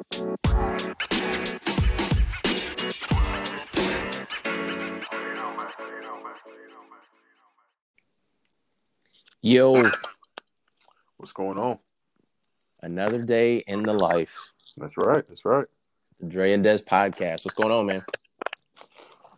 Yo, What's going on? another day in the life. That's right. That's right. The Dre and Des podcast. What's going on, man?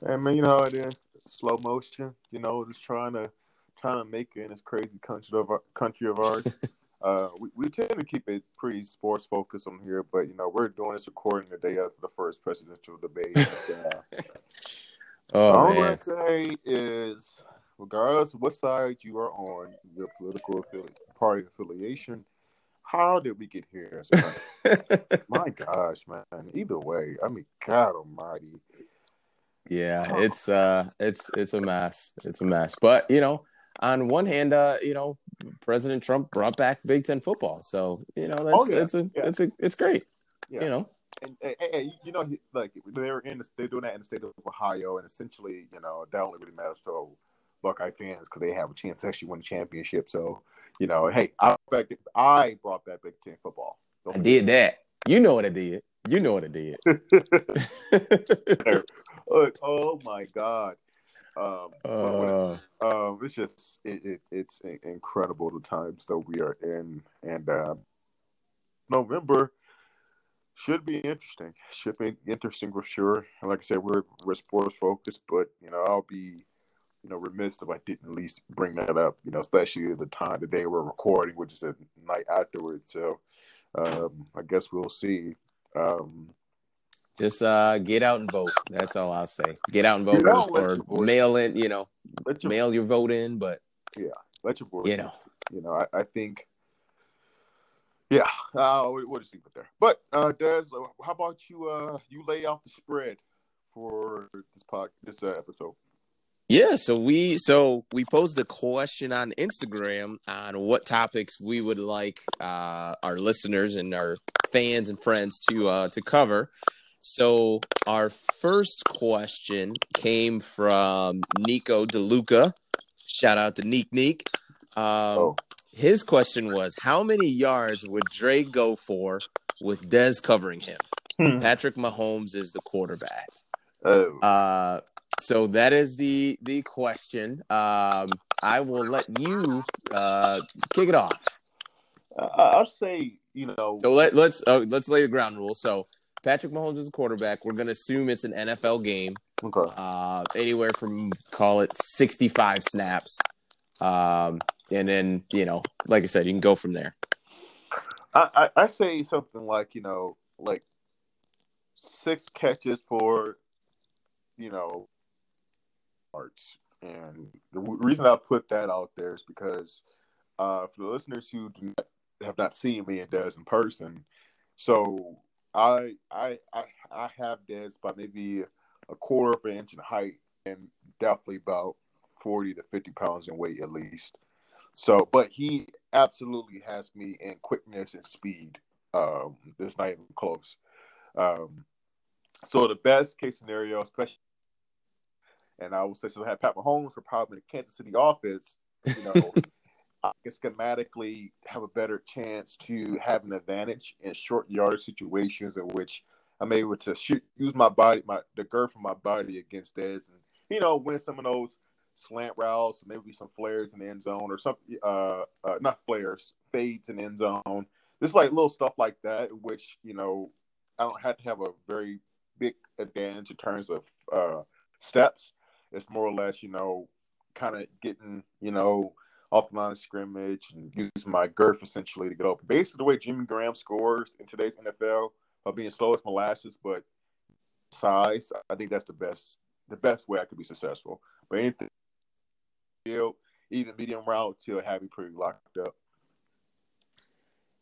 Hey man, you know how it is. Slow motion. You know, just trying to trying to make it in this crazy country of our, country of ours. uh, we, we tend to keep it pretty sports focused on here, but you know, we're doing this recording the day after the first presidential debate. Uh, Oh all I'm man, gonna say is, regardless of what side you are on, your political affili- party affiliation, how did we get here? My gosh, man. Either way, I mean, God Almighty. yeah, it's uh, it's it's a mess. It's a mess. But you know, on one hand, uh, you know, President Trump brought back Big Ten football, so you know, that's Oh, yeah. it's a Yeah. it's a it's great. Yeah. You know, and, and, and, you know, like they're in, the, they're doing that in the state of Ohio, and essentially, you know, that only really matters to Buckeye fans because they have a chance to actually win the championship. So, you know, hey, I back, I brought back Big Ten football. I did that. You know what I did. You know what I did. oh my God. Um, uh, um, it's just it, it, it's incredible the times that we are in, and uh, November should be interesting. Should be interesting for sure. And like I said, we're we're sports focused, but you know I'll be you know remiss if I didn't at least bring that up. You know, especially the time the day we're recording, which is a night afterwards. So um, I guess we'll see. Um, just uh, get out and vote. That's all I'll say. Get out and vote, Get out and let or, mail in. You know, let your mail your vote in. But yeah, let your vote. you know, you know, I, I think, yeah, uh, we- we'll just leave it there. But uh, Des, how about you? Uh, you lay out the spread for this pod, this uh, episode. Yeah, so we so we posed a question on Instagram on what topics we would like uh, our listeners and our fans and friends to uh, to cover. So our first question came from Nico DeLuca. Shout out to Neek Neek. Um, Oh. His question was, how many yards would Dre go for with Dez covering him? Hmm. Patrick Mahomes is the quarterback. Oh, Uh, so that is the the question. Um, I will let you uh, kick it off. I, I'll say, you know, So let let's uh, let's lay the ground rules. So Patrick Mahomes is a quarterback. We're gonna assume it's an NFL game. okay, Uh, anywhere from call it sixty five snaps. Um, and then you know, like I said, you can go from there. I, I I say something like you know, like six catches for, you know, arts. And the w- reason I put that out there is because uh, for the listeners who do not, have not seen me and Dez in person, so I I I, have Dez by maybe a quarter of an inch in height and definitely about forty to fifty pounds in weight at least. So, but he absolutely has me in quickness and speed. Um, it's not even close. Um, so the best case scenario, especially, and I would say, so I have Pat Mahomes for probably the Kansas City office. You know, I can schematically have a better chance to have an advantage in short yardage situations in which I'm able to shoot, use my body, my the girth of my body against Dez, and you know, win some of those slant routes, maybe some flares in the end zone, or something. Uh, uh, not flares, fades in the end zone. Just like little stuff like that, which you know, I don't have to have a very big advantage in terms of uh, steps. It's more or less, you know, kind of getting, you know, off the line of scrimmage and use my girth essentially to get open. Basically, the way Jimmy Graham scores in today's NFL by being slow as molasses, but size, I think that's the best, the best way I could be successful. But anything, even medium route, till have me pretty locked up.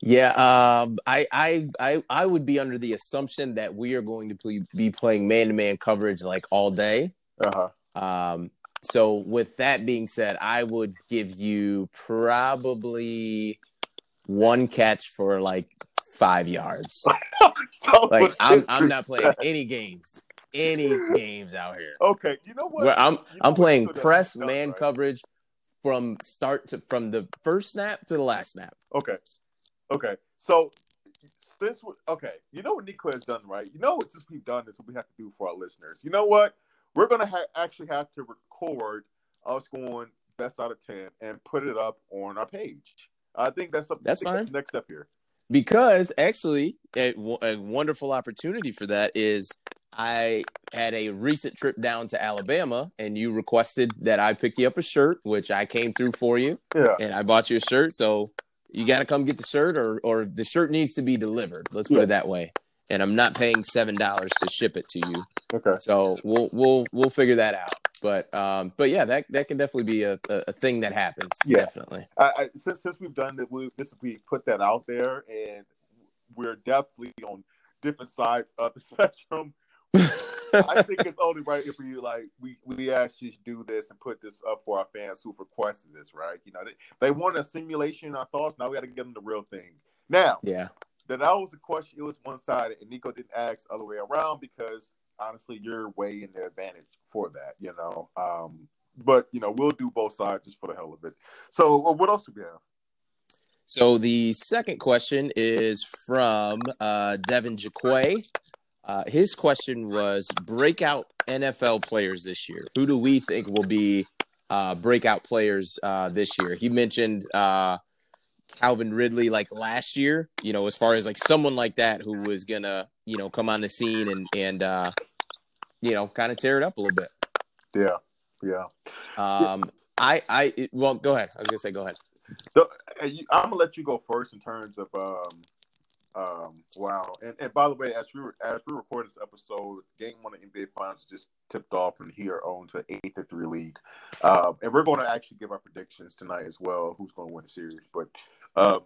Yeah, um, I, I, I, I would be under the assumption that we are going to be playing man to man coverage like all day. Uh huh. Um, so with that being said, I would give you probably one catch for like five yards. Like I'm, I'm not playing any games, any games out here. Okay, you know what? Where I'm, You know I'm playing you could have press done, man right? coverage from start to from the first snap to the last snap. Okay, okay. So, since okay, you know what Nico has done, right? You know what since we've done this, what we have to do for our listeners. You know what? We're gonna ha- actually have to record us going best out of ten and put it up on our page. I think that's a, That's fine. the next step here. because actually a, a wonderful opportunity for that is I had a recent trip down to Alabama and you requested that I pick you up a shirt, which I came through for you Yeah, and I bought you a shirt. So you got to come get the shirt or, or the shirt needs to be delivered. Let's put Yeah. it that way. And I'm not paying $7 to ship it to you. okay. So we'll, we'll, we'll figure that out. But, um, but yeah, that, that can definitely be a, a, thing that happens. Yeah. Definitely. I, I, since since we've done it, we this we put that out there, and we're definitely on different sides of the spectrum. I think it's only right if we like we we actually do this and put this up for our fans who've requested this, right? You know, they, they want a simulation of our thoughts. Now we got to give them the real thing. Now yeah. That was a question. It was one sided, and Nico didn't ask other way around because honestly, you're way in the advantage for that. You know, um, but you know we'll do both sides just for the hell of it. So uh, what else do we have? So the second question is from uh, Devin Jaquay. Uh, his question was breakout NFL players this year. Who do we think will be uh, breakout players uh, this year? He mentioned uh, Calvin Ridley like last year. You know, as far as like someone like that who was gonna you know come on the scene and and uh, you know kind of tear it up a little bit. Yeah, yeah. Um, I I it- well go ahead. I was gonna say go ahead. So, I'm gonna let you go first in terms of um, um, wow. And, and by the way, as we were, as we record this episode, Game One of NBA Finals just tipped off, and here on to eight to three league. Um, and we're going to actually give our predictions tonight as well. Who's going to win the series? But um,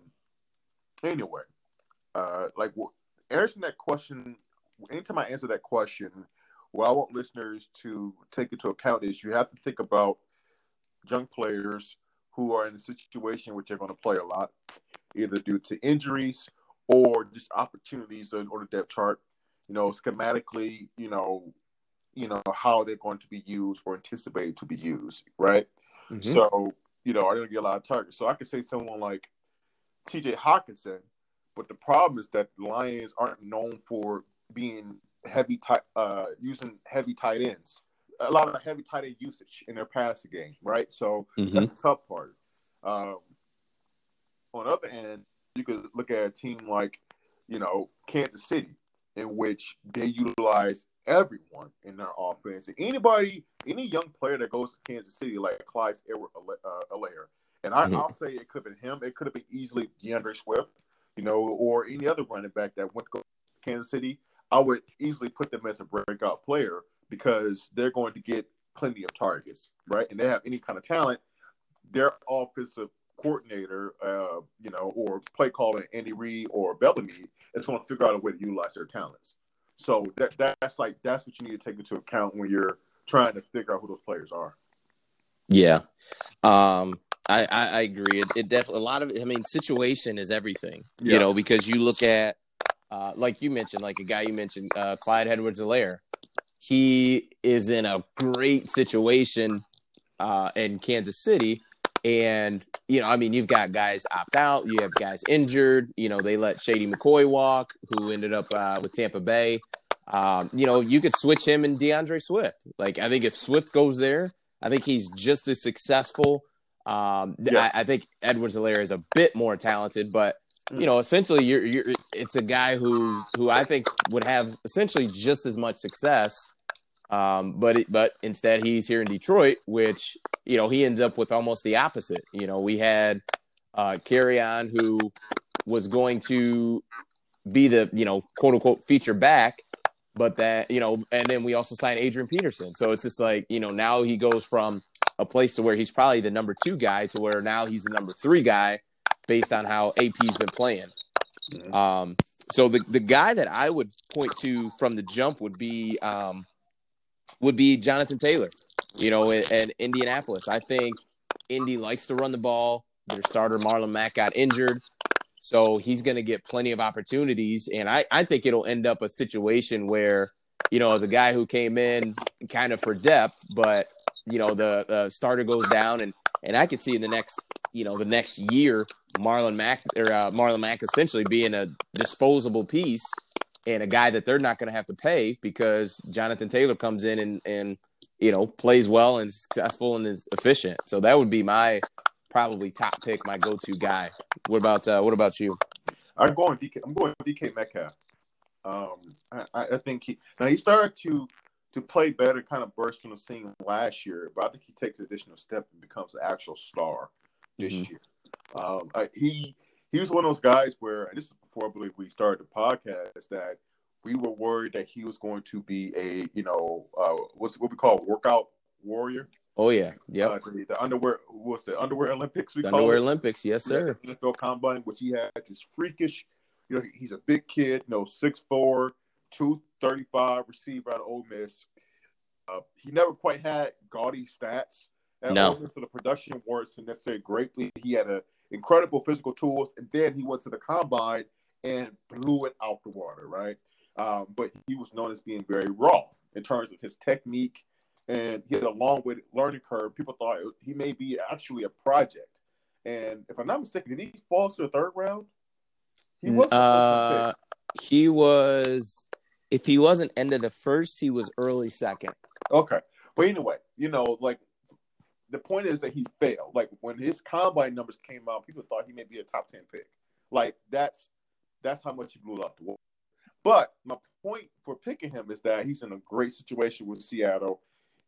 anyway, uh, like answering that question, anytime I answer that question, what I want listeners to take into account is you have to think about young players who are in a situation which they're going to play a lot, either due to injuries or just opportunities on the depth chart. You know, schematically, you know, you know how they're going to be used or anticipated to be used, right? Mhm. So, you know, are they going to get a lot of targets? So I could say someone like T.J. Hockenson, but the problem is that the Lions aren't known for being heavy tight, uh, using heavy tight ends. A lot of heavy tight end usage in their passing game, right? So Mhm. that's the tough part. Um, on the other hand, you could look at a team like, you know, Kansas City, in which they utilize everyone in their offense. And anybody, any young player that goes to Kansas City, like Clyde Edward uh, Helaire, and I, Mhm. I'll say it could have been him. It could have been easily DeAndre Swift, you know, or any other running back that went to Kansas City. I would easily put them as a breakout player because they're going to get plenty of targets, right? And they have any kind of talent. Their offensive coordinator, uh, you know, or play calling Andy Reid or Bieniemy is going to figure out a way to utilize their talents. So that that's like that's what you need to take into account when you're trying to figure out who those players are. Yeah. Um, I, I, I agree. It, it definitely a lot of. I mean, situation is everything. Yeah. You know, because you look at, uh, like you mentioned, like a guy you mentioned, uh, Clyde Edwards-Helaire. He is in a great situation uh, in Kansas City, and you know, I mean, you've got guys opt out, you have guys injured. You know, they let Shady McCoy walk, who ended up uh, with Tampa Bay. Um, you know, you could switch him and DeAndre Swift. Like, I think if Swift goes there, I think he's just as successful. Um, Yeah. I, I think Edwards Helaire is a bit more talented, but you know, essentially, you're, you're it's a guy who who I think would have essentially just as much success. Um, but it, but instead, he's here in Detroit, which you know he ends up with almost the opposite. You know, we had uh, Kerryon who was going to be the you know quote unquote feature back, but that you know, and then we also signed Adrian Peterson. So it's just like you know now he goes from a place to where he's probably the number two guy to where now he's the number three guy based on how AP's been playing. Mhm. Um, so the the guy that I would point to from the jump would be um, would be Jonathan Taylor. You know, in, in Indianapolis, I think Indy likes to run the ball. Their starter Marlon Mack got injured, so he's going to get plenty of opportunities. And I I think it'll end up a situation where you know the guy who came in kind of for depth, but you know the, the starter goes down and and I could see in the next you know the next year Marlon Mack or uh, Marlon Mack essentially being a disposable piece and a guy that they're not going to have to pay because Jonathan Taylor comes in and and you know plays well and successful and is efficient. So that would be my probably top pick, my go-to guy. What about uh, what about you? I'm going DK. I'm going DK Metcalf. Um, I, I think he now he started to to play better, kind of burst from the scene last year, but I think he takes additional step and becomes an actual star this mm-hmm. year. Um, I, he he was one of those guys where, and this is before I believe we started the podcast, that we were worried that he was going to be a you know uh, what's what we call workout warrior. Oh yeah, yeah. Uh, the, the, underwear, what's the underwear Olympics? We the call underwear it? Olympics, yes sir. NFL Combine, which he had this freakish. You know, he's a big kid, you know, 6'4", 235 receiver out of Ole Miss. Uh, he never quite had gaudy stats at no. Ole Miss, so the production wasn't necessarily greatly. He had a incredible physical tools, and then he went to the combine and blew it out the water, right? Um, but he was known as being very raw in terms of his technique and he had a long way learning curve. People thought he may be actually a project. And if I'm not mistaken, did he fall to the third round? He was. Uh, he was. If he wasn't end of the first, he was early second. Okay, but anyway, you know, like the point is that he failed. Like when his combine numbers came out, people thought he may be a top ten pick. Like that's that's how much he blew up the wall. But my point for picking him is that he's in a great situation with Seattle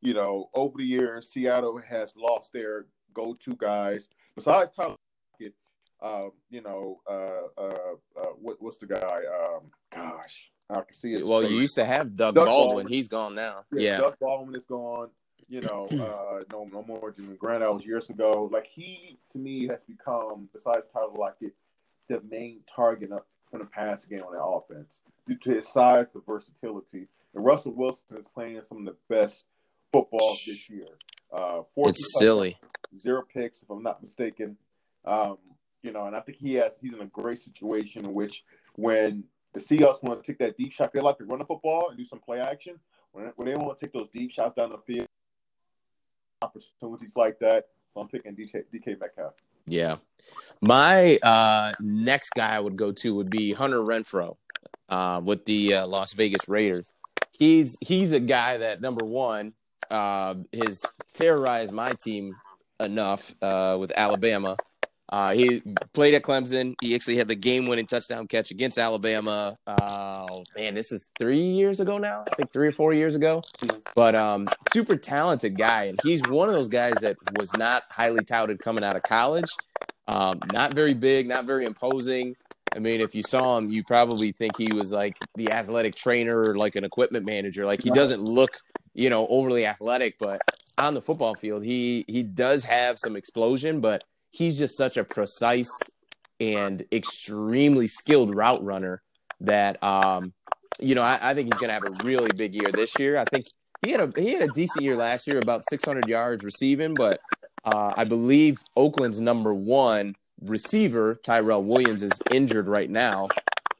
you know, over the years, Seattle has lost their go-to guys. Besides Tyler um, you know, uh, uh, uh, what, what's the guy? Um, gosh, I can see it. Well, face. you used to have Doug, Doug Baldwin. Baldwin. He's gone now. Yeah, yeah, Doug Baldwin is gone. You know, uh, no, no more Jimmy Graham. That was years ago. Like he, to me, has become, besides Tyler Lockett, the main target from the pass game on the offense due to his size, the versatility. And Russell Wilson is playing some of the best football this year. Uh, it's silly. Zero picks, if I'm not mistaken. Um, you know, and I think he has. He's in a great situation in which when the Seahawks want to take that deep shot, they like to run the football and do some play action. When, when they want to take those deep shots down the field, opportunities like that. So I'm picking DK, DK Metcalf. Yeah. My uh, next guy I would go to would be Hunter Renfrow uh, with the uh, Las Vegas Raiders. He's he's a guy that number one uh, has terrorized my team enough uh, with Alabama. Uh, he played at Clemson. He actually had the game-winning touchdown catch against Alabama. oh man, this is three years ago now. I think three or four years ago. But um, super talented guy, and he's one of those guys that was not highly touted coming out of college. Um, not very big, not very imposing. I mean, if you saw him, you probably think he was like the athletic trainer or like an equipment manager. Like he doesn't look you know, overly athletic, but on the football field, he he does have some explosion, but he's just such a precise and extremely skilled route runner that um, you know, I, I think he's gonna have a really big year this year. I think he had a he had a decent year last year, about 600 yards receiving, but uh, I believe Oakland's number one receiver Tyrell Williams is injured right now.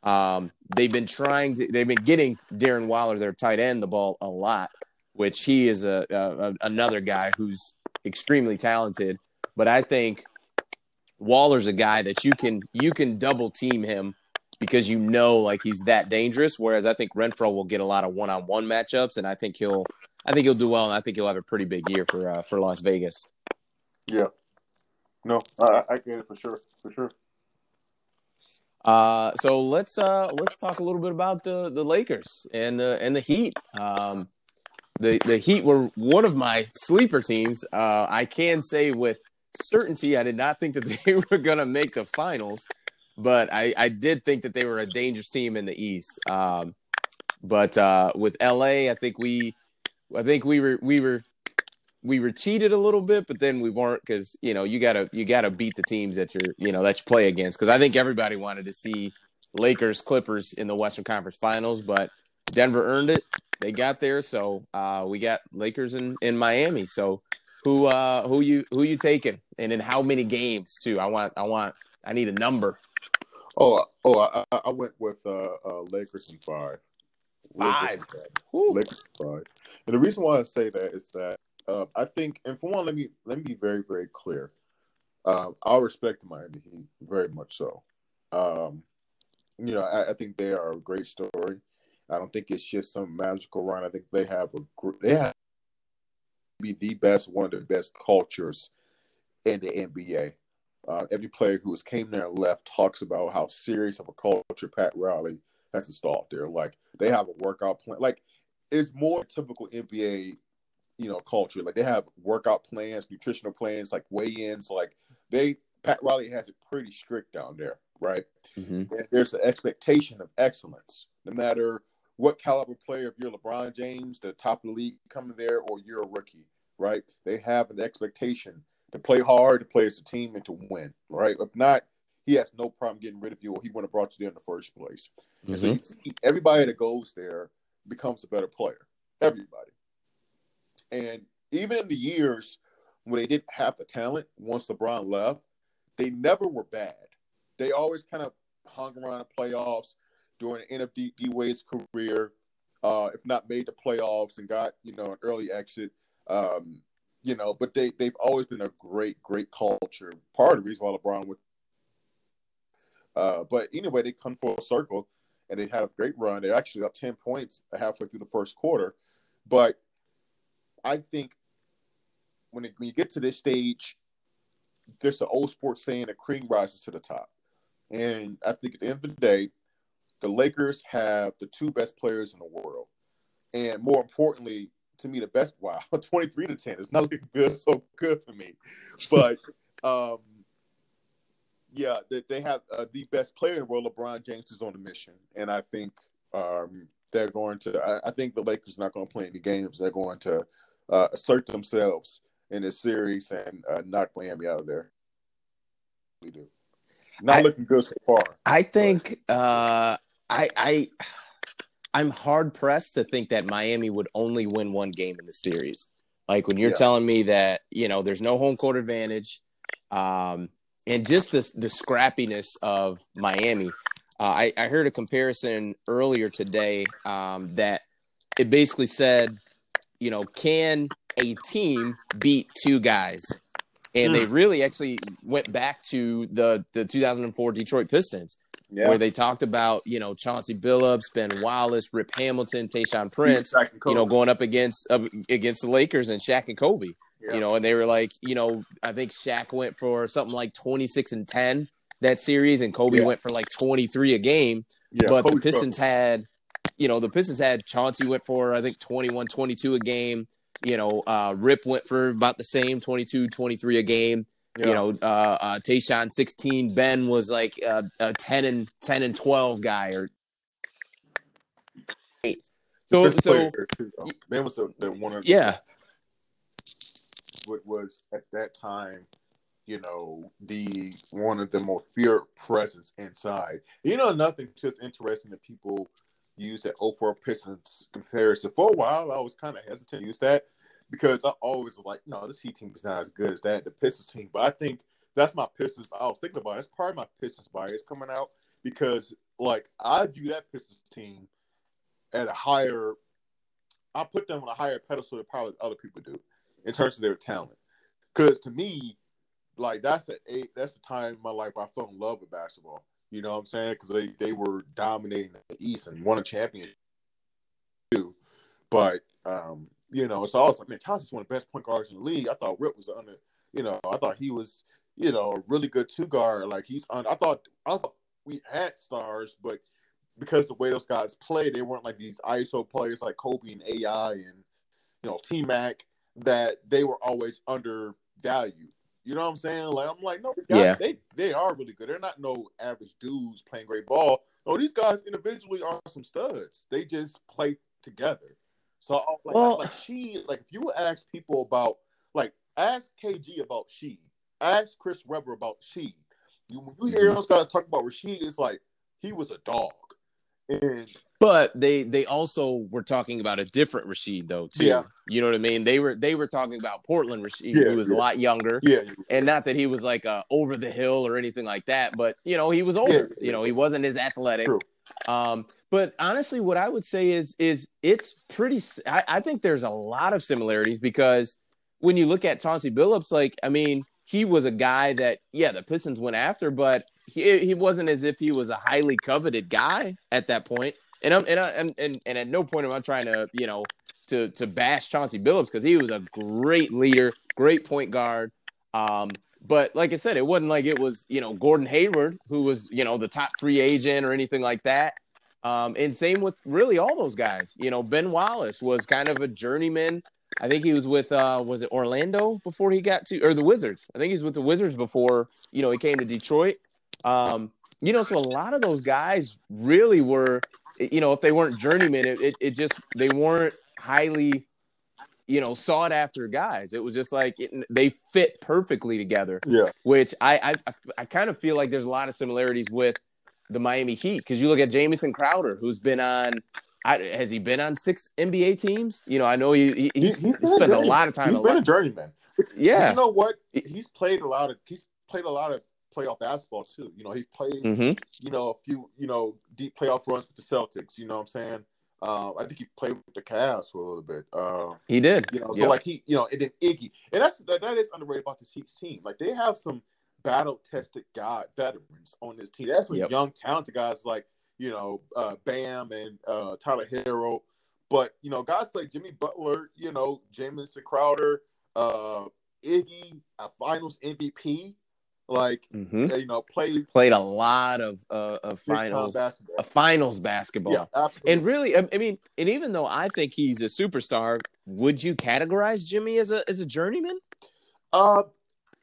Um, they've been trying to they've been getting Darren Waller, their tight end, the ball a lot, which he is a, a, another guy who's extremely talented. But I think Waller's a guy that you can you can double team him because you know like he's that dangerous. Whereas I think Renfrow will get a lot of one on one matchups, and I think he'll I think he'll do well, and I think he'll have a pretty big year for uh, for Las Vegas. Yeah, no, I, I get it for sure, for sure. Uh, so let's uh let's talk a little bit about the the Lakers and the and the Heat. Um, the the Heat were one of my sleeper teams. Uh, I can say with certainty I did not think that they were going to make the finals, but I, I did think that they were a dangerous team in the East. Um, but uh, with LA, I think we I think we were we were we were cheated a little bit, but then we weren't because you know you gotta you gotta beat the teams that you're you know that you play against. Because I think everybody wanted to see Lakers Clippers in the Western Conference Finals, but Denver earned it they got there. So uh, we got Lakers in, in Miami. So who uh, who you who you taking, and in how many games too? I want I want I need a number. Oh oh, I, I went with uh, uh, Lakers in five. Five. Lakers, Lakers five. And the reason why I say that is that uh, I think, and for one, let me let me be very very clear. Um, I respect the Miami Heat very much so. Um, you know, I, I, think they are a great story. I don't think it's just some magical run. I think they have a they have be the best, one of the best cultures in the NBA. Uh, every player who has came there and left talks about how serious of a culture Pat Riley has installed there. Like they have a workout plan. Like it's more typical NBA, you know, culture. Like they have workout plans, nutritional plans, like weigh-ins. Like they Pat Riley has it pretty strict down there, right? Mm-hmm. there's an expectation of excellence, no matter what caliber player. If you're LeBron James, the top of the league coming there, or you're a rookie, right? They have an expectation to play hard, to play as a team, and to win, right? If not, he has no problem getting rid of you, or he wouldn't have brought you there in the first place. Mm-hmm. So you see, everybody that goes there becomes a better player. Everybody. And even in the years when they didn't have the talent, once LeBron left, they never were bad. They always kind of hung around the playoffs during the end of D, D Wade's career, uh, if not made the playoffs and got you know an early exit. Um, you know, but they they've always been a great great culture. Part of the reason why LeBron would. Uh, but anyway, they come full circle, and they had a great run. They're actually up ten points halfway through the first quarter, but I think when, it, when you get to this stage, there's an old sports saying that cream rises to the top. And I think at the end of the day, the Lakers have the two best players in the world. And more importantly, to me, the best, wow, 23 to 10 is not looking good, so good for me. But um, yeah, they, they have uh, the best player in the world. LeBron James is on a mission. And I think um, they're going to, I, I, think the Lakers are not going to play any games. They're going to uh, assert themselves in this series and uh, knock Miami out of there. We do. Not I, looking good so far. I think uh, I I I'm hard pressed to think that Miami would only win one game in the series. Like when you're yeah. telling me that you know there's no home court advantage, um, and just the the scrappiness of Miami. Uh, I, I heard a comparison earlier today um, that it basically said, you know, can a team beat two guys. And mm. they hmm. really actually went back to the, the 2004 Detroit Pistons, yeah. where they talked about, you know, Chauncey Billups, Ben Wallace, Rip Hamilton, Tayshaun Prince, you know, going up against against the Lakers and Shaq and Kobe. Yeah. You know, and they were like, you know, I think Shaq went for something like 26 and 10 that series, and Kobe yeah. went for like 23 a game. but the Pistons had, you know, the Pistons had Chauncey went for, I think, 21, 22 a game. You know, uh, Rip went for about the same 22, 23 a game. Yeah. You know, uh, uh, Tayshaun 16. Ben was like a, a 10 and 10 and 12 guy or so, so Ben was the, the one of yeah. What was at that time, you know, the one of the most feared presence inside. You know, nothing just interesting that people use that 04 Pistons comparison. For a while, I was kind of hesitant to use that because I always was like, no, this Heat team is not as good as that, the Pistons team. But I think that's my Pistons. I was thinking about it. It's part of my Pistons bias coming out because, like, I view that Pistons team at a higher. I put them on a higher pedestal than probably other people do in terms of their talent. Because to me, like that's a that's the time in my life I fell in love with basketball. You know what I'm saying? Because they, they were dominating the East and won a championship too. But um, you know, so I was like, man, Chauncey's one of the best point guards in the league. I thought Rip was under, you know, I thought he was, you know, a really good two guard. Like he's on. I thought I thought we had stars, but because the way those guys play, they weren't like these ISO players like Kobe and AI and you know T Mac that they were always undervalued. You know what I'm saying? Like I'm like, no, guys, yeah. they they are really good. They're not no average dudes playing great ball. No, these guys individually are some studs. They just play together. So like, well, like Sheed, like if you ask people about, like ask KG about Sheed, ask Chris Webber about Sheed. You, when you hear mm-hmm. those guys talk about Rasheed, it's like he was a dog. And but they they also were talking about a different Rasheed though too. Yeah. You know what I mean? They were they were talking about Portland Rasheed, yeah, who was yeah. a lot younger. Yeah. And not that he was like uh, over the hill or anything like that, but you know, he was older. Yeah, you know, he wasn't as athletic. True. Um, but honestly, what I would say is is it's pretty. I, I think there's a lot of similarities because when you look at Chauncey Billups, like I mean, he was a guy that yeah, the Pistons went after, but he he wasn't as if he was a highly coveted guy at that point. And I'm and I, and, and and at no point am I trying to you know to to bash Chauncey Billups because he was a great leader, great point guard. Um, but like I said, it wasn't like it was you know Gordon Hayward who was you know the top free agent or anything like that. Um, and same with really all those guys. You know, Ben Wallace was kind of a journeyman. I think he was with uh, was it Orlando before he got to or the Wizards. I think he was with the Wizards before you know he came to Detroit. Um, you know, so a lot of those guys really were, you know, if they weren't journeymen, it, it, it just they weren't highly you know sought after guys it was just like it, they fit perfectly together Yeah. which I I, I kind of feel like there's a lot of similarities with the Miami Heat because you look at Jamison Crowder who's been on I, has he been on six NBA teams you know I know he, he he's, been he spent a journeyman. lot of time He's a been a journeyman. yeah You know what? He's played a lot of. He's played a lot of playoff basketball too. You know, he played. hmm You know, a few. You know, deep playoff runs with the Celtics. You know what I'm saying? Uh, I think he played with the Cavs for a little bit. Uh, he did you know, so Yep. like he, you know, and then Iggy, and that's that, that is underrated about this Heat's team. Like they have some battle tested guy veterans on this team. That's some Yep. young talented guys like you know uh, Bam and uh, Tyler Herro, but you know guys like Jimmy Butler, you know Jamison Crowder, uh, Iggy, a Finals MVP, like hmm you know played played a lot of uh, of finals basketball. uh, finals basketball Yeah. And really, I I mean, and even though I think he's a superstar, would you categorize Jimmy as a as a journeyman? uh,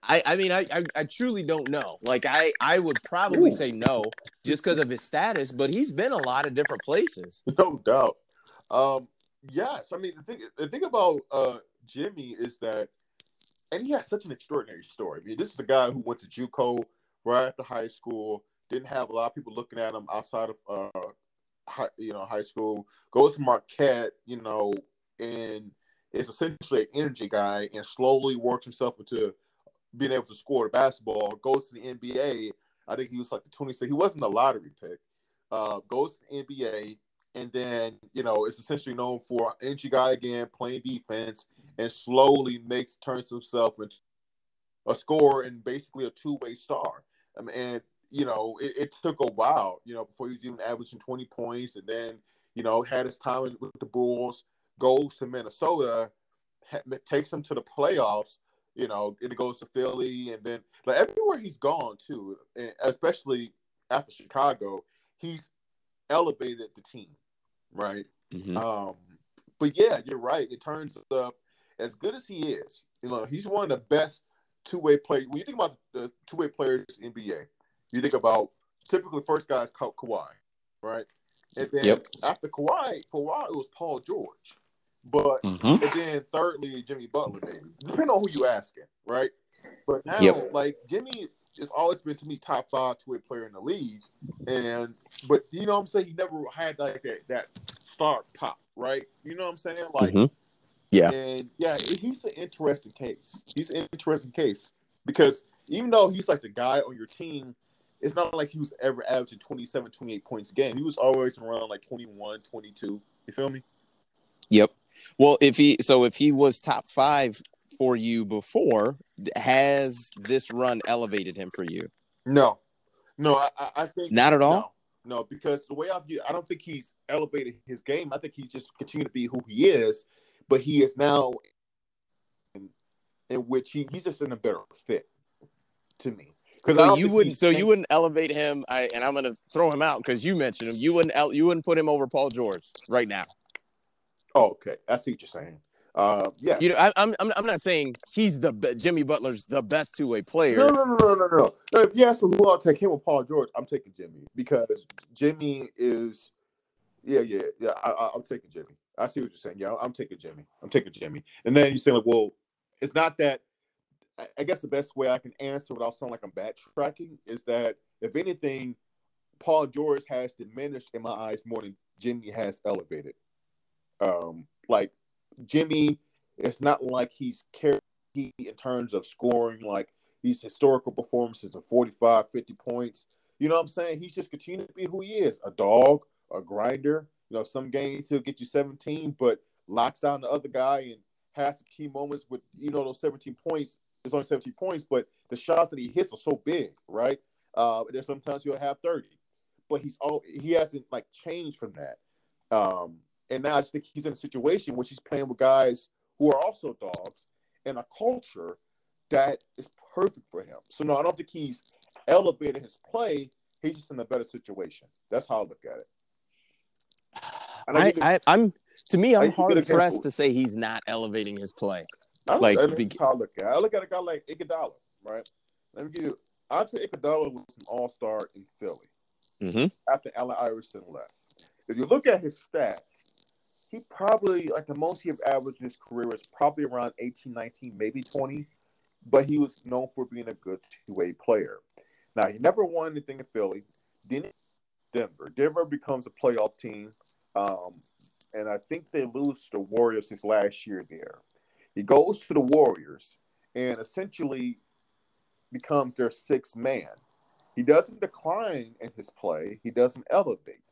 I, I mean, I, I, I truly don't know. Like, I, I would probably Ooh. say no, just because of his status. But he's been a lot of different places. No doubt. Um, yes, I mean the thing the thing about uh Jimmy is that, and he has such an extraordinary story. I mean, this is a guy who went to JUCO right after high school, didn't have a lot of people looking at him outside of uh, high, you know, high school. Goes to Marquette, you know, and is essentially an energy guy, and slowly works himself into being able to score basketball. Goes to the NBA. I think he was like the 26. He wasn't a lottery pick. Uh, goes to the NBA, and then you know is essentially known for energy guy again, playing defense, and slowly makes turns himself into a scorer and basically a two way star. I mean, and you know it, it took a while, you know, before he was even averaging twenty points, and then you know had his time with the Bulls, goes to Minnesota, ha- takes him to the playoffs. You know, and it goes to Philly, and then like everywhere he's gone too, and especially after Chicago, he's elevated the team, right? Mhm. Um, but yeah, you're right. It turns up as good as he is, you know, he's one of the best two way players. When you think about the two way players in NBA, you think about typically first guy is Ka- Kawhi, right? And then Yep. after Kawhi, for a while it was Paul George, but Mhm. and then thirdly Jimmy Butler, maybe depending on who you asking, right? But now, Yep. like Jimmy has always been to me top five two way player in the league, and but you know what I'm saying he never had like that that star pop, right? You know what I'm saying? Like, Mhm. Yeah. and yeah, he's an interesting case. He's an interesting case because even though he's like the guy on your team, it's not like he was ever averaging 27, 28 points a game. He was always around like 21, 22. You feel me? Yep. Well, if he so if he was top five for you before, has this run elevated him for you? No, no, I, I- think Not at all. No, no, because the way I view, I don't think he's elevated his game. I think he's just continued to be who he is, but he is now in, in which he, he's just in a better fit to me. Because So you wouldn't. So you wouldn't elevate him. I and I'm gonna throw him out because you mentioned him. You wouldn't. You wouldn't put him over Paul George right now. Oh, okay, I see what you're saying. Uh, yeah. You know, I, I'm. I'm. I'm not saying he's the be- Jimmy Butler's the best two way player. No, no, no, no, no, no. no. If you ask me who I'll take, him with Paul George, I'm taking Jimmy because Jimmy is, yeah, yeah, yeah. I, I'm taking Jimmy. I see what you're saying. Yeah, I'm taking Jimmy. I'm taking Jimmy. And then you say like, well, it's not that. I- I guess the best way I can answer without sounding like I'm backtracking is that if anything, Paul George has diminished in my eyes more than Jimmy has elevated. Um, like Jimmy, it's not like he's carried in terms of scoring like these historical performances of 45, 50 points. You know what I'm saying? He's just continuing to be who he is a dog, a grinder. You know, some games he'll get you 17, but locks down the other guy and has the key moments with, you know, those 17 points it's only 17 points, but the shots that he hits are so big, right? Uh, there's sometimes he'll have 30, but he's all he hasn't like changed from that. Um, and now I just think he's in a situation where he's playing with guys who are also dogs in a culture that is perfect for him. So no, I don't think he's elevated his play. He's just in a better situation. That's how I look at it. I, I, am to me, I'm hard pressed to say he's not elevating his play. I like I mean, how I look at. I look at a guy like Iguodala, right? Let me give you. Andre Iguodala was an All Star in Philly mm-hmm. after Allen Iverson left. If you look at his stats, he probably like the most he have averaged in his career is probably around 18, 19, maybe 20. But he was known for being a good two-way player. Now he never won anything in Philly. Then Denver. Denver becomes a playoff team. Um, and I think they lose to the Warriors since last year there. He goes to the Warriors and essentially becomes their sixth man. He doesn't decline in his play, he doesn't elevate.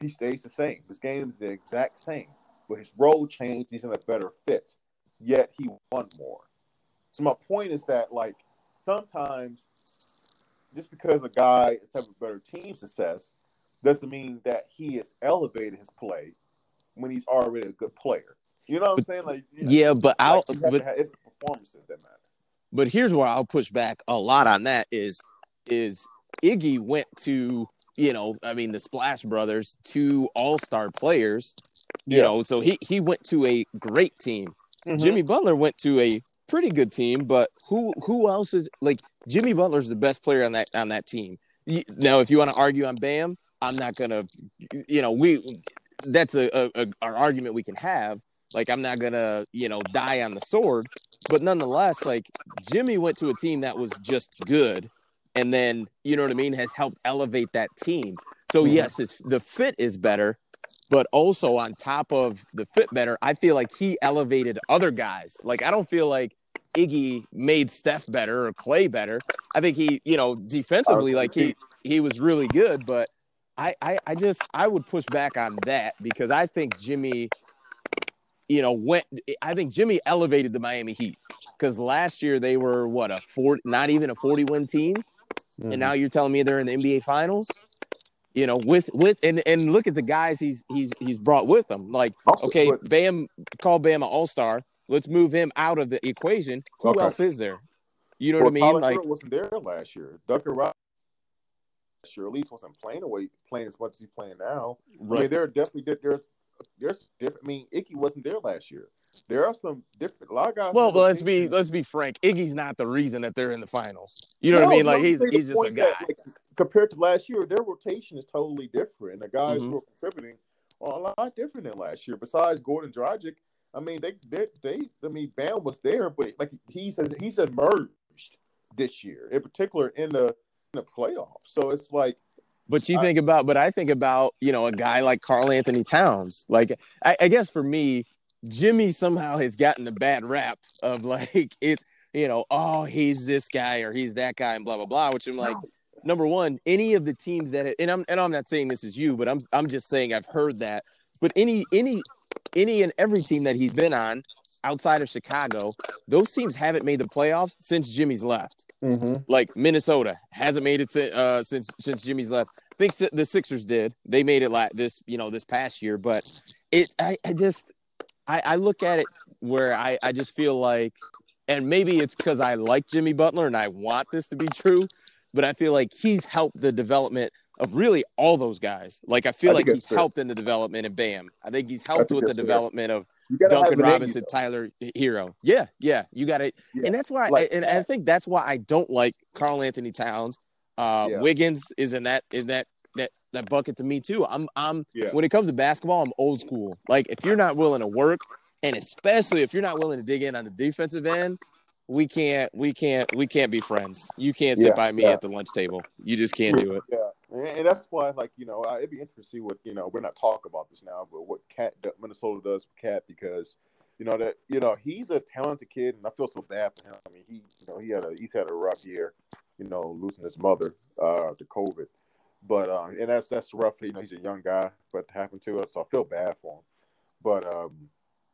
He stays the same. His game is the exact same, but his role changed. He's in a better fit, yet he won more. So, my point is that, like, sometimes just because a guy is having a better team success doesn't mean that he has elevated his play when he's already a good player. You know what I'm saying? Like, yeah, but I'll but have, it's the performances that matter. But here's where I'll push back a lot on that is is Iggy went to you know I mean the Splash Brothers, two All Star players, you yeah. know, so he he went to a great team. Mm-hmm. Jimmy Butler went to a pretty good team, but who who else is like Jimmy Butler's the best player on that on that team. Now, if you want to argue on Bam, I'm not gonna, you know, we that's a, a, a our argument we can have. Like I'm not gonna, you know, die on the sword, but nonetheless, like Jimmy went to a team that was just good, and then you know what I mean has helped elevate that team. So mm-hmm. yes, the fit is better, but also on top of the fit better, I feel like he elevated other guys. Like I don't feel like Iggy made Steph better or Clay better. I think he, you know, defensively, like he he was really good, but I, I, I just I would push back on that because I think Jimmy, you know, went. I think Jimmy elevated the Miami Heat because last year they were what a four, not even a forty win team, mm-hmm. and now you're telling me they're in the NBA Finals. You know, with with and and look at the guys he's he's he's brought with him. Like, okay, Bam, call Bam an All Star. Let's move him out of the equation. Who okay. else is there? You know well, what I mean? like, wasn't there last year. Duncan Robinson sure at least wasn't playing away playing as much as he's playing now. Right. I mean, there are definitely there's there's different. I mean, Iggy wasn't there last year. There are some different. A lot of guys. Well, let's be let's be frank. Iggy's not the reason that they're in the finals. You know no, what I mean? Like he's he's just a guy. That, like, compared to last year, their rotation is totally different. And the guys mm-hmm. who are contributing are a lot different than last year. Besides Goran Dragic, I mean, they they they. I mean, Bam was there, but like he's he's emerged this year, in particular in the in the playoffs. So it's like but you think about, but I think about, you know, a guy like Karl Anthony Towns. Like, I, I, guess for me, Jimmy somehow has gotten the bad rap of like, it's, you know, oh, he's this guy or he's that guy and blah, blah, blah, which I'm like, number one, any of the teams that, and I'm, and I'm not saying this is you, but I'm, I'm just saying I've heard that, but any, any, any and every team that he's been on outside of Chicago, those teams haven't made the playoffs since Jimmy's left. Mm-hmm. Like Minnesota hasn't made it uh, since since Jimmy's left. I think the Sixers did. They made it like this, you know, this past year. But it, I, I just, I, I look at it where I, I just feel like, and maybe it's because I like Jimmy Butler and I want this to be true, but I feel like he's helped the development of really all those guys. Like I feel I like he's helped in the development of Bam. I think he's helped with the development of Duncan Robinson, Tyler Herro. Yeah, yeah, you got it. Yeah. And that's why, like, I, and I think that's why I don't like Karl-Anthony Towns. Uh, yeah. Wiggins is in that in that that that bucket to me too. I'm I'm yeah. when it comes to basketball, I'm old school. Like if you're not willing to work, and especially if you're not willing to dig in on the defensive end, we can't we can't we can't be friends. You can't sit by me at the lunch table. You just can't do it. Yeah and that's why, like you know, it'd be interesting to see what you know. We're not talking about this now, but what KAT Minnesota does with KAT because you know that you know he's a talented kid, and I feel so bad for him. I mean, he you know he had a he's had a rough year, you know, losing his mother uh, to COVID. But uh, and that's that's rough. You know, he's a young guy, but happened to us, so I feel bad for him. But um,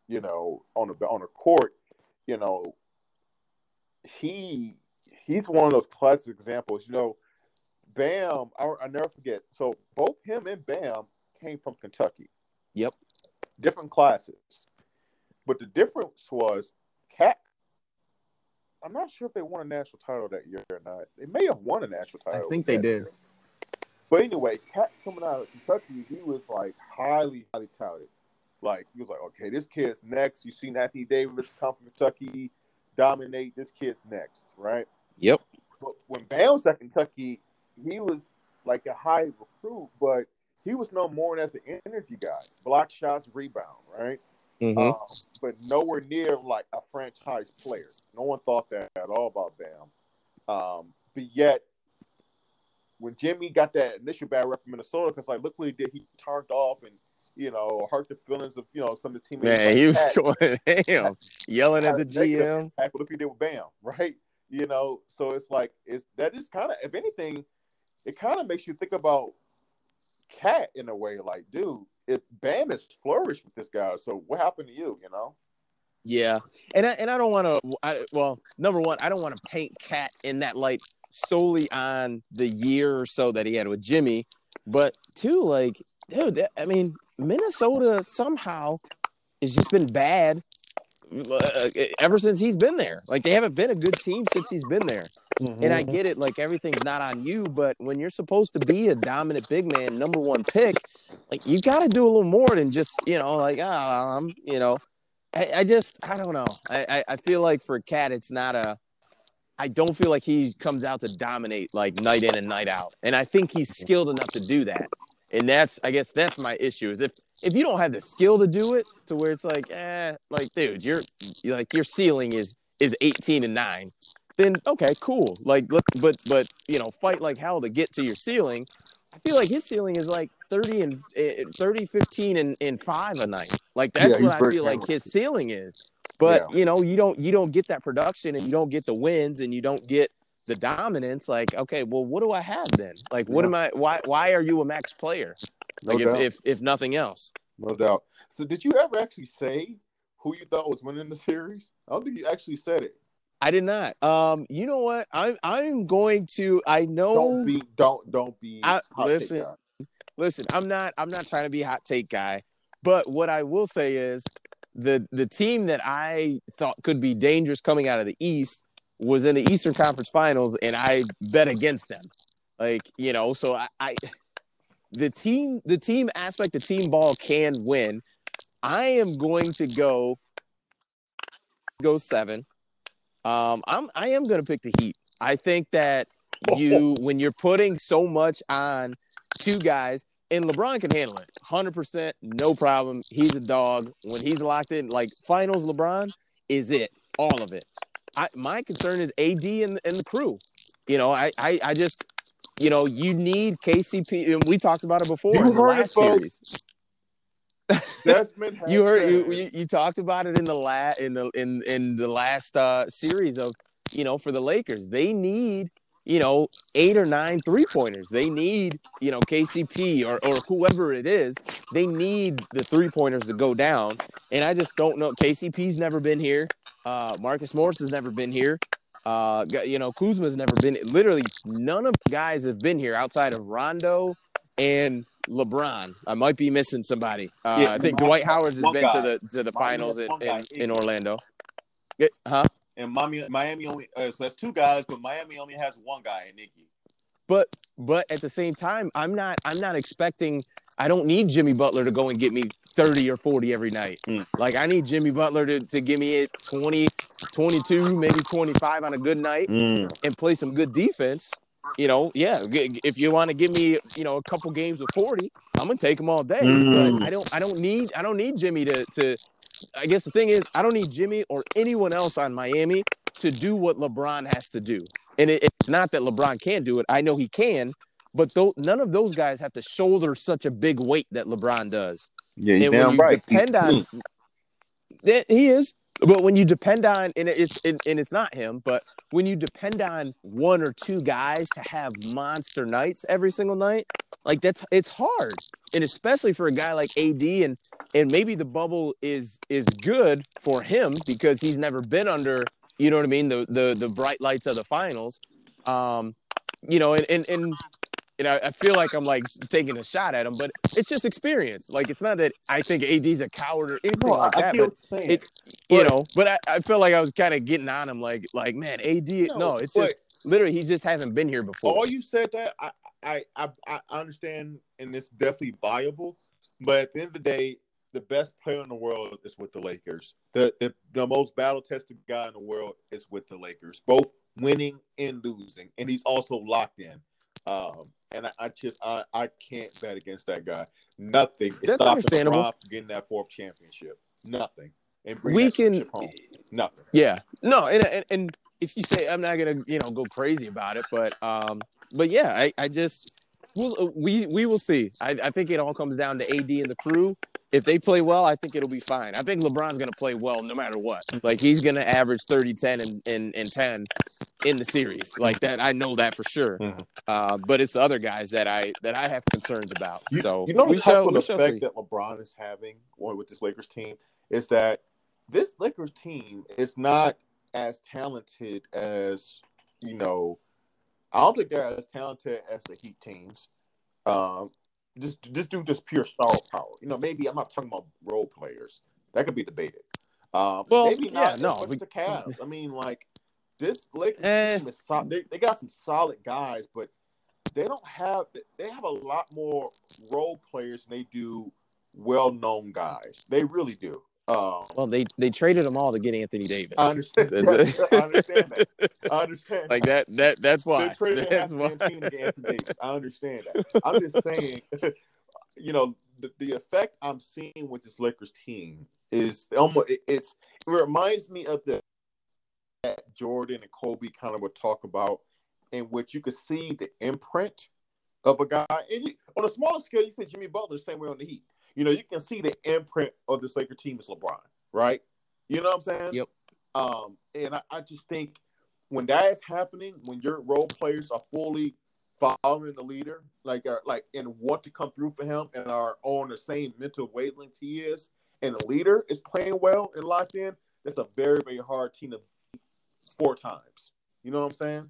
you know, on the on the court, you know, he he's one of those classic examples. You know, Bam, I, I never forget. So both him and Bam came from Kentucky. Yep. Different classes. But the difference was KAT. I'm not sure if they won a national title that year or not. They may have won a national title. I think they did. Year. But anyway, KAT coming out of Kentucky, he was like highly, highly touted. Like he was like, okay, this kid's next. You see Anthony Davis come from Kentucky, dominate. This kid's next, right? Yep. But when Bam was at Kentucky, he was like a high recruit, but he was known more as an energy guy, block shots, rebound, right? Mm-hmm. Um, but nowhere near like a franchise player. No one thought that at all about Bam. Um, but yet, when Jimmy got that initial bad rep from Minnesota, because like look what he did, he turned off and you know hurt the feelings of you know some of the teammates. Man, like he was Pat. going ham, yelling at the GM. What he did with Bam, right? You know, so it's like it's that is kind of if anything, it kind of makes you think about KAT in a way. Like, dude, if Bam has flourished with this guy, so what happened to you? You know? Yeah, and I and I don't want to. Well, number one, I don't want to paint KAT in that light solely on the year or so that he had with Jimmy, but two, like, dude, that, I mean, Minnesota somehow has just been bad uh, ever since he's been there. Like, they haven't been a good team since he's been there. Mm-hmm. And I get it, like everything's not on you, but when you're supposed to be a dominant big man, number one pick, like you got to do a little more than just, you know, like, ah, I'm, you know, I, I, just, I don't know. I, I, I feel like for KAT, it's not a, I don't feel like he comes out to dominate like night in and night out. And I think he's skilled enough to do that. And that's, I guess that's my issue is if, if you don't have the skill to do it to where it's like, eh, like, dude, you're, like, your ceiling is, is 18 and nine then okay, cool. Like look, but but you know, fight like hell to get to your ceiling. I feel like his ceiling is like 30 and uh, 30, 15 and, and five a night. Like that's Yeah, what I feel like his ceiling is. But Yeah. you know, you don't you don't get that production and you don't get the wins and you don't get the dominance. Like, okay, well, what do I have then? Like, what Yeah. am I? Why why are you a max player? No Like, if, if if nothing else. No doubt. So, did you ever actually say who you thought was winning the series? I don't think you actually said it. I did not. Um, you know what? I'm I'm going to. I know. Don't be. Don't. Don't be. I- listen, listen, I'm not I'm not trying to be a hot take guy, but what I will say is the the team that I thought could be dangerous coming out of the East was in the Eastern Conference Finals, and I bet against them. Like you know, so I, I the team the team aspect, the team ball can win. I am going to go go seven. Um, I'm I am going to pick the Heat. I think that you when you're putting so much on two guys and LeBron can handle it 100% no problem he's a dog when he's locked in like finals LeBron is it all of it I, my concern is AD and, and the crew you know I, I I just you know you need KCP and we talked about it before You heard it, last folks. series Desmond. you heard you, you you talked about it in the la in the in in the last uh series of you know for the Lakers they need you know eight or nine three pointers they need you know KCP or or whoever it is they need the three pointers to go down and I just don't know KCP's never been here uh Marcus Morris has never been here uh you know Kuzma's never been literally none of the guys have been here outside of Rondo and LeBron. I might be missing somebody. Uh, Yeah, I think Dwight Howard has been guy. to the to the finals in, in, in Orlando. Huh? And Miami, Miami only uh, so that's two guys, but Miami only has one guy, in Iggy. But but at the same time, I'm not I'm not expecting. I don't need Jimmy Butler to go and get me 30 or 40 every night. Mm. Like I need Jimmy Butler to, to give me it 20, 22, maybe 25 on a good night and play some good defense. You know, yeah. If you want to give me, you know, a couple games of 40, I'm gonna take them all day. Mm. But I don't I don't need I don't need Jimmy to to I guess the thing is I don't need Jimmy or anyone else on Miami to do what LeBron has to do. And it, it's not that LeBron can't do it. I know he can, but though none of those guys have to shoulder such a big weight that LeBron does. Yeah, and when you right. depend on mm-hmm. that he is, but when you depend on and it's and, it's not him, but when you depend on one or two guys to have monster nights every single night, like that's it's hard, and especially for a guy like AD and and maybe the bubble is is good for him because he's never been under You know what I mean? The the the bright lights of the finals. Um, you know, and and and and I, I feel like I'm like taking a shot at him, but it's just experience. Like it's not that I think AD's a coward or anything No, like I that, feel but what you're it, you But- know, but I, I feel like I was kind of getting on him, like like man, AD. No, No, it's but- just literally he just hasn't been here before. all you said that I, I I I understand and it's definitely viable, but at the end of the day, the best player in the world is with the Lakers. The the, the most battle tested guy in the world is with the Lakers, both winning and losing, and he's also locked in. Um, and I, I just I, I can't bet against that guy. Nothing is stopping from getting that fourth championship. Nothing. And we can, home. Nothing. yeah, no, and, and and if you say I'm not gonna you know go crazy about it, but um, but yeah, I I just we'll, we we will see. I, I think it all comes down to AD and the crew. If they play well, I think it'll be fine. I think LeBron's gonna play well no matter what. Like he's gonna average 30, 10, and and, and 10 in the series. Like that, I know that for sure. Mhm. Uh, but it's the other guys that I that I have concerns about. You, so you know we the type shall of effect see. that LeBron is having with this Lakers team is that this Lakers team is not as talented as you know. I don't think they're as talented as the Heat teams. Um, just just do just pure star power. You know, maybe I'm not talking about role players. That could be debated. Um, Well, maybe yeah, not as no, much we- the Cavs. I mean, like this Lakers Eh. team is solid. They, they got some solid guys, but they don't have they have a lot more role players than they do well-known guys. They really do. Um, Well, they they traded them all to get Anthony Davis. I understand. I understand that. I understand. like that that that's They why. traded That's why. the team to get Anthony Davis. I understand that. I'm just saying, you know, the, the effect I'm seeing with this Lakers team is almost it, it's it reminds me of the that Jordan and Kobe kind of would talk about, in which you could see the imprint of a guy. And you, on a smaller scale, you said Jimmy Butler, same way on the Heat. You know, you can see the imprint of this Laker team is LeBron, right? You know what I'm saying? Yep. Um, and I, I just think when that is happening, when your role players are fully following the leader, like are like and want to come through for him and are on the same mental wavelength he is, and the leader is playing well and locked in, that's a very, very hard team to four times. You know what I'm saying?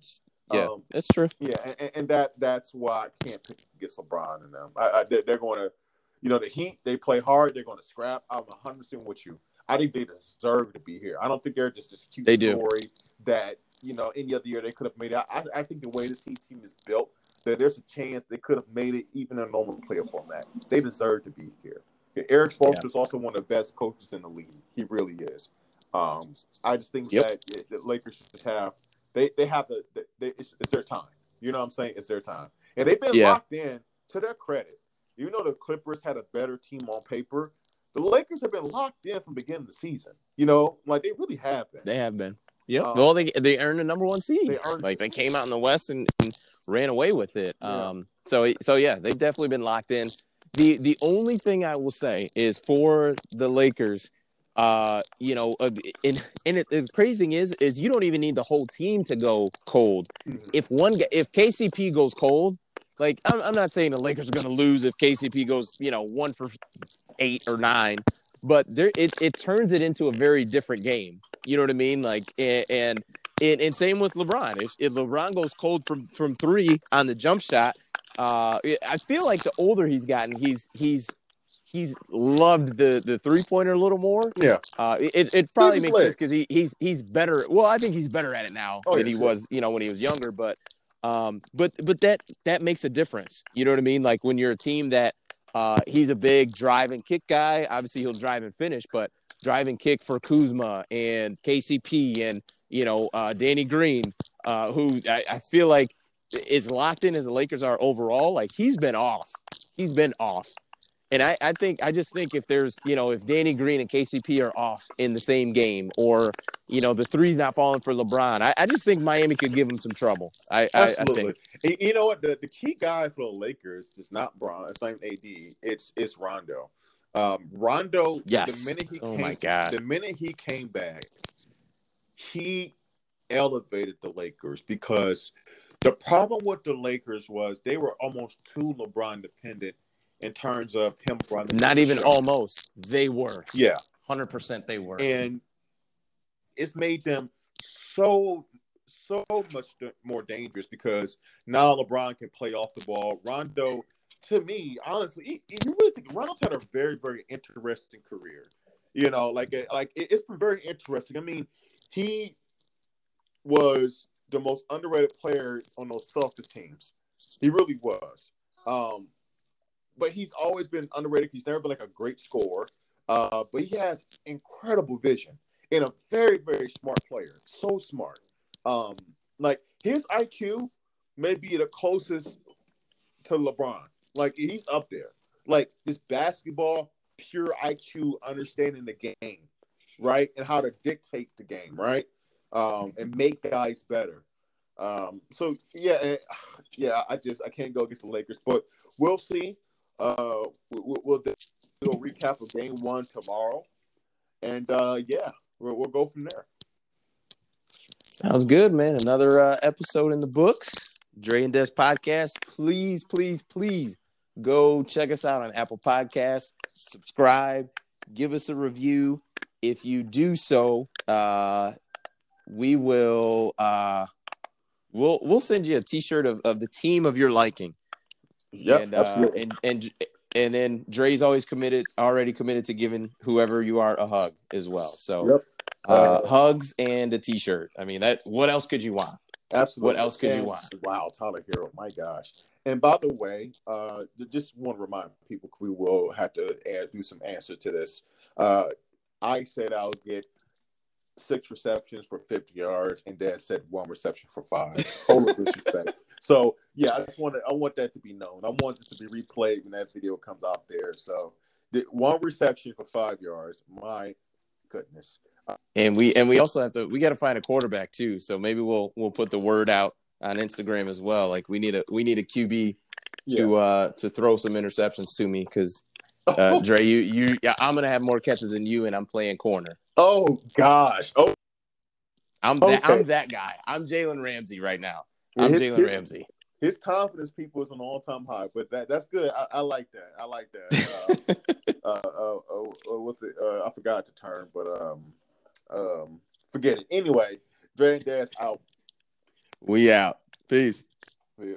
Yeah, Um, that's true. yeah, and, and that that's why I can't pick against LeBron and them. I, I, they're, going to, you know, the Heat. They play hard. They're going to scrap. I'm 100 percent with you. I think they deserve to be here. I don't think they're just this cute They do. story that you know any other year they could have made it. I, I think the way this Heat team is built, that there's a chance they could have made it even in a normal player format. They deserve to be here. Erik Spoelstra is also one of the best coaches in the league. He really is. Um, I just think Yep. that the Lakers just have they they have the, the they, it's, it's their time. You know what I'm saying? It's their time, and they've been Yeah. locked in. To their credit, you know the Clippers had a better team on paper. The Lakers have been locked in from the beginning of the season. You know, like they really have been. They have been. Yeah. Um, well, they they earned the number one seed. They earned like they came out in the West and, and ran away with it. Yeah. Um. So so yeah, they've definitely been locked in. The the only thing I will say is for the Lakers. Uh, you know, uh, and and it, the crazy thing is, is you don't even need the whole team to go cold. Mhm. If one, if KCP goes cold, like I'm, I'm not saying the Lakers are going to lose if KCP goes, you know, one for eight or nine, but there it, it turns it into a very different game. You know what I mean? Like and and, and, and same with LeBron. If, if LeBron goes cold from from three on the jump shot, uh, I feel like the older he's gotten, he's he's he's loved the the three pointer a little more. Yeah. Uh, it it probably makes sense because he he's he's better. Well, I think he's better at it now Oh, than yeah, he sure. was, you know, when he was younger. But um, but but that that makes a difference. You know what I mean? Like when you're a team that uh, he's a big drive and kick guy. Obviously, he'll drive and finish, but drive and kick for Kuzma and KCP and you know uh, Danny Green, uh, who I, I feel like is locked in as the Lakers are overall. Like he's been off. He's been off. And I, I think I just think if there's you know if Danny Green and KCP are off in the same game or you know the three's not falling for LeBron, I, I just think Miami could give him some trouble. I, I, I Absolutely. think you know what? The, the key guy for the Lakers is not Bron. It's not AD. It's it's Rondo. Um, Rondo. Yes. The minute he Oh came, my God. The minute he came back, he elevated the Lakers because the problem with the Lakers was they were almost too LeBron dependent in terms of him running. not even show. almost they were Yeah, hundred percent they were. and it's made them so so much more dangerous because now LeBron can play off the ball. Rondo, to me, honestly, you really think Rondo's had a very very interesting career. You know, like like it's been very interesting. I mean, he was the most underrated player on those Celtics teams. He really was. Um, but he's always been underrated. He's never been like a great scorer. Uh, but he has incredible vision and a very, very smart player. So smart. Um, like his IQ may be the closest to LeBron. Like he's up there. Like this basketball, pure IQ, understanding the game, right, and how to dictate the game, right, um, and make guys better. Um, so yeah, yeah, I just I can't go against the Lakers, but we'll see. Uh, we'll, we'll do a recap of Game One tomorrow, and uh, yeah, we'll, we'll go from there. Sounds good, man. Another uh, episode in the books. Dre and Des podcast. Please, please, please go check us out on Apple Podcasts. Subscribe. Give us a review. If you do so, uh, we will uh, we'll we'll send you a T-shirt of, of the team of your liking. Yeah, and, uh, and and and then Dre's always committed, already committed to giving whoever you are a hug as well. So yep. uh, hugs and a T-shirt. I mean, that what else could you want? Absolutely. What else could and, you want? Wow, Tyler Herro, my gosh. And by the way, uh, just want to remind people we will have to add, do some answer to this. Uh, I said I'll get six receptions for 50 yards, and Dad said one reception for five. Total disrespect. So yeah, I just want I want that to be known. I want this to be replayed when that video comes out there. So the one reception for five yards. My goodness. And we and we also have to we got to find a quarterback too. So maybe we'll we'll put the word out on Instagram as well. Like we need a we need a QB to yeah. uh to throw some interceptions to me because uh, Dre, you you yeah, I'm gonna have more catches than you, and I'm playing corner. Oh gosh. Oh, I'm that, okay. I'm that guy. I'm Jalen Ramsey right now. I'm Jalen Ramsey. His confidence, people, is an all time high. But that that's good. I, I like that. I like that. Uh, uh, uh, uh, uh, what's it? Uh, I forgot the term, but um, um, forget it. Anyway, Dre Dash out. We out. Peace. Yeah.